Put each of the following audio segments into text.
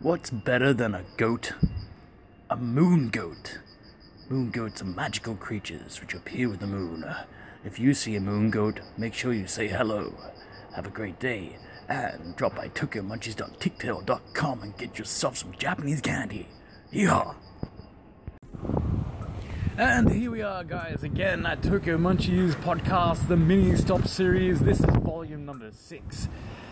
What's better than a goat? A moon goat. Moon goats are magical creatures which appear with the moon. If you see a moon goat, make sure you say hello. Have a great day, and drop by TokyoMunchies.tictail.com and get yourself some Japanese candy. Yeehaw! And here we are, guys, again at Tokyo Munchies podcast, the mini stop series. This is volume number six.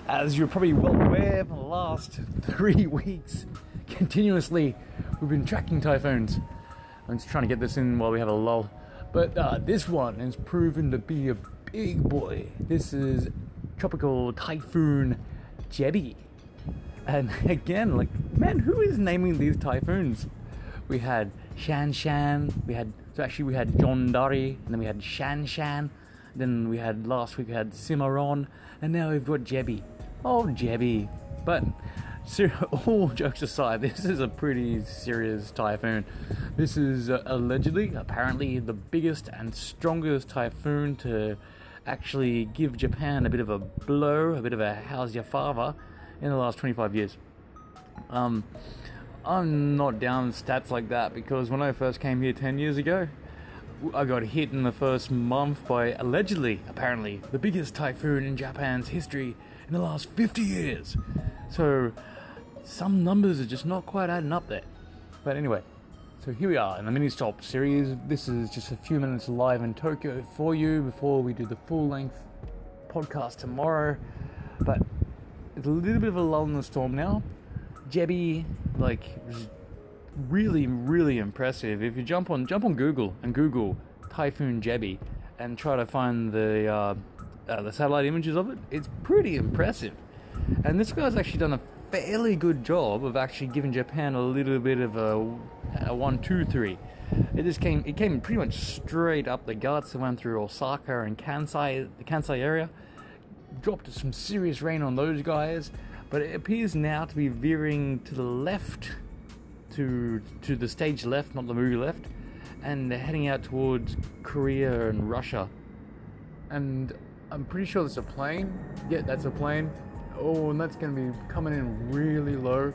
As you're probably well aware, for the last three weeks, continuously, we've been tracking typhoons. I'm just trying to get this in while we have a lull. But uh, this one has proven to be a big boy. This is Tropical Typhoon Jebi. And again, like, man, who is naming these typhoons? We had Shan Shan, we had, so actually we had Jongdari, and then we had Shan Shan, then we had, last week we had Cimaron, and now we've got Jebi. Oh, Jebi. But all jokes aside, this is a pretty serious typhoon. This is uh, allegedly, apparently, the biggest and strongest typhoon to actually give Japan a bit of a blow, a bit of a how's your father in the last 25 years. Um, I'm not down stats like that because when I first came here 10 years ago, I got hit in the first month by allegedly, apparently, the biggest typhoon in Japan's history in the last 50 years. So, some numbers are just not quite adding up there. But anyway, so here we are in the mini stop series. This is just a few minutes live in Tokyo for you before we do the full length podcast tomorrow. But it's a little bit of a lull in the storm now. Jebi, like, really, really impressive. If you jump on jump on Google and Google Typhoon Jebi and try to find the uh, uh, the satellite images of it, it's pretty impressive. And this guy's actually done a fairly good job of actually giving Japan a little bit of a, a one, two, three. It just came it came pretty much straight up the guts. It went through Osaka and Kansai, the Kansai area. Dropped some serious rain on those guys, but it appears now to be veering to the left, to to the stage left, not the movie left, and they're heading out towards Korea and Russia. And I'm pretty sure that's a plane. Yeah, that's a plane. Oh, and that's gonna be coming in really low.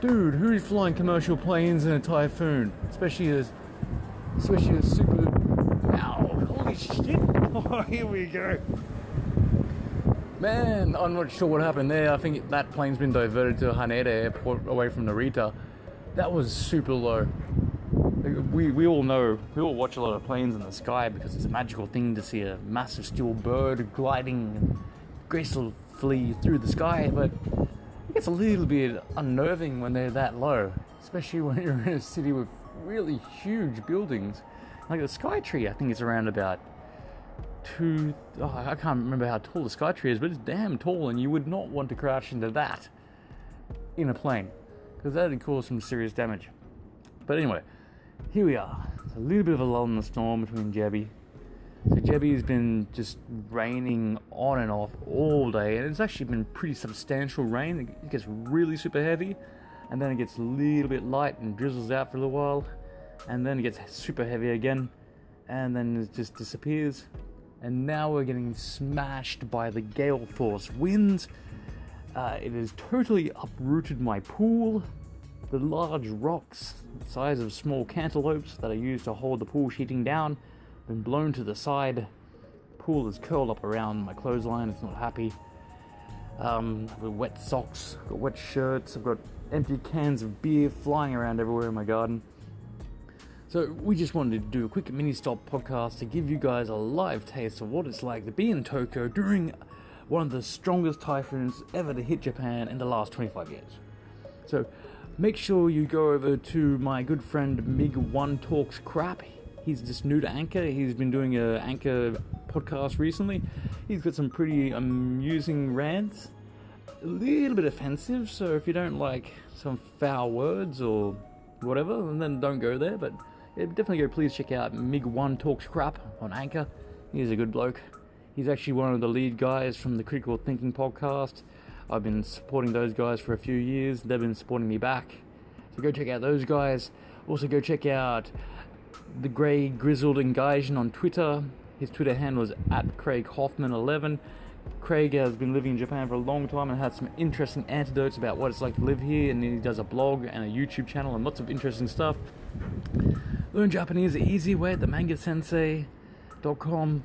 Dude, who's flying commercial planes in a typhoon? Especially as, especially as super. Ow! Holy shit! Oh, here we go. Man, I'm not sure what happened there. I think that plane's been diverted to Haneda Airport away from Narita. That was super low. We, we all know, we all watch a lot of planes in the sky because it's a magical thing to see a massive steel bird gliding gracefully through the sky, but it gets a little bit unnerving when they're that low, especially when you're in a city with really huge buildings. Like the Skytree, I think it's around about two. Oh, I can't remember how tall the Skytree is, but it's damn tall, and you would not want to crash into that in a plane because that would cause some serious damage. But anyway, here we are. A little bit of a lull in the storm between Jebi. So Jebi has been just raining on and off all day, and it's actually been pretty substantial rain. It gets really super heavy, and then it gets a little bit light and drizzles out for a little while, and then it gets super heavy again, and then it just disappears. And now we're getting smashed by the gale force winds. Uh, it has totally uprooted my pool. The large rocks, the size of small cantaloupes that are used to hold the pool sheeting down, have been blown to the side. The Pool is curled up around my clothesline. It's not happy. Um, I've got wet socks, I've got wet shirts, I've got empty cans of beer flying around everywhere in my garden. So we just wanted to do a quick mini stop podcast to give you guys a live taste of what it's like to be in Tokyo during one of the strongest typhoons ever to hit Japan in the last 25 years. So make sure you go over to my good friend Mig1 Talks Crap. He's just new to Anchor. He's been doing a Anchor podcast recently. He's got some pretty amusing rants, a little bit offensive. So if you don't like some foul words or whatever, then don't go there. But definitely go. Please check out Mig1 Talks Crap on Anchor. He's a good bloke. He's actually one of the lead guys from the Critical Thinking podcast. I've been supporting those guys for a few years. They've been supporting me back. So go check out those guys. Also go check out the Grey Grizzled Engagement on Twitter. His Twitter handle is at Craig Hoffman11. Craig has been living in Japan for a long time and has some interesting anecdotes about what it's like to live here. And he does a blog and a YouTube channel and lots of interesting stuff. Learn Japanese the easy way at the mangasensei.com.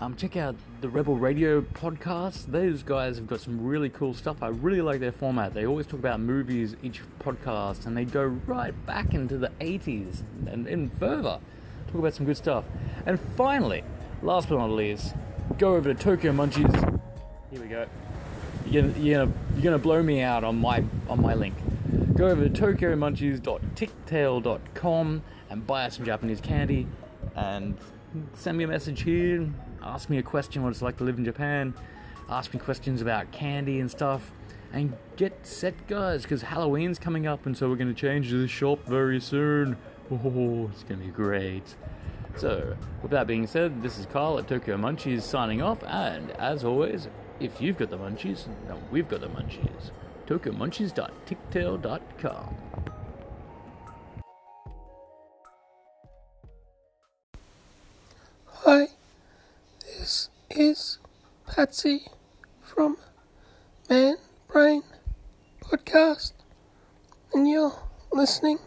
Um, check out the Rebel Radio podcast. Those guys have got some really cool stuff. I really like their format. They always talk about movies each podcast, and they go right back into the 80s and, and further. Talk about some good stuff. And finally, last but not least, go over to Tokyo Munchies. Here we go. You're you're gonna, you're gonna blow me out on my on my link. Go over to tokyomunchies.tictail.com and buy us some Japanese candy and send me a message here ask me a question what it's like to live in Japan, ask me questions about candy and stuff, and get set, guys, because Halloween's coming up, and so we're going to change the shop very soon. Oh, it's going to be great. So, with that being said, this is Carl at Tokyo Munchies signing off, and as always, if you've got the munchies, then we've got the munchies. TokyoMunchies.tictail.com. is Patsy from Man Brain Podcast, and you're listening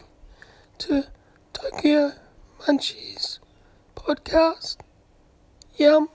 to Tokyo Munchies Podcast. Yum.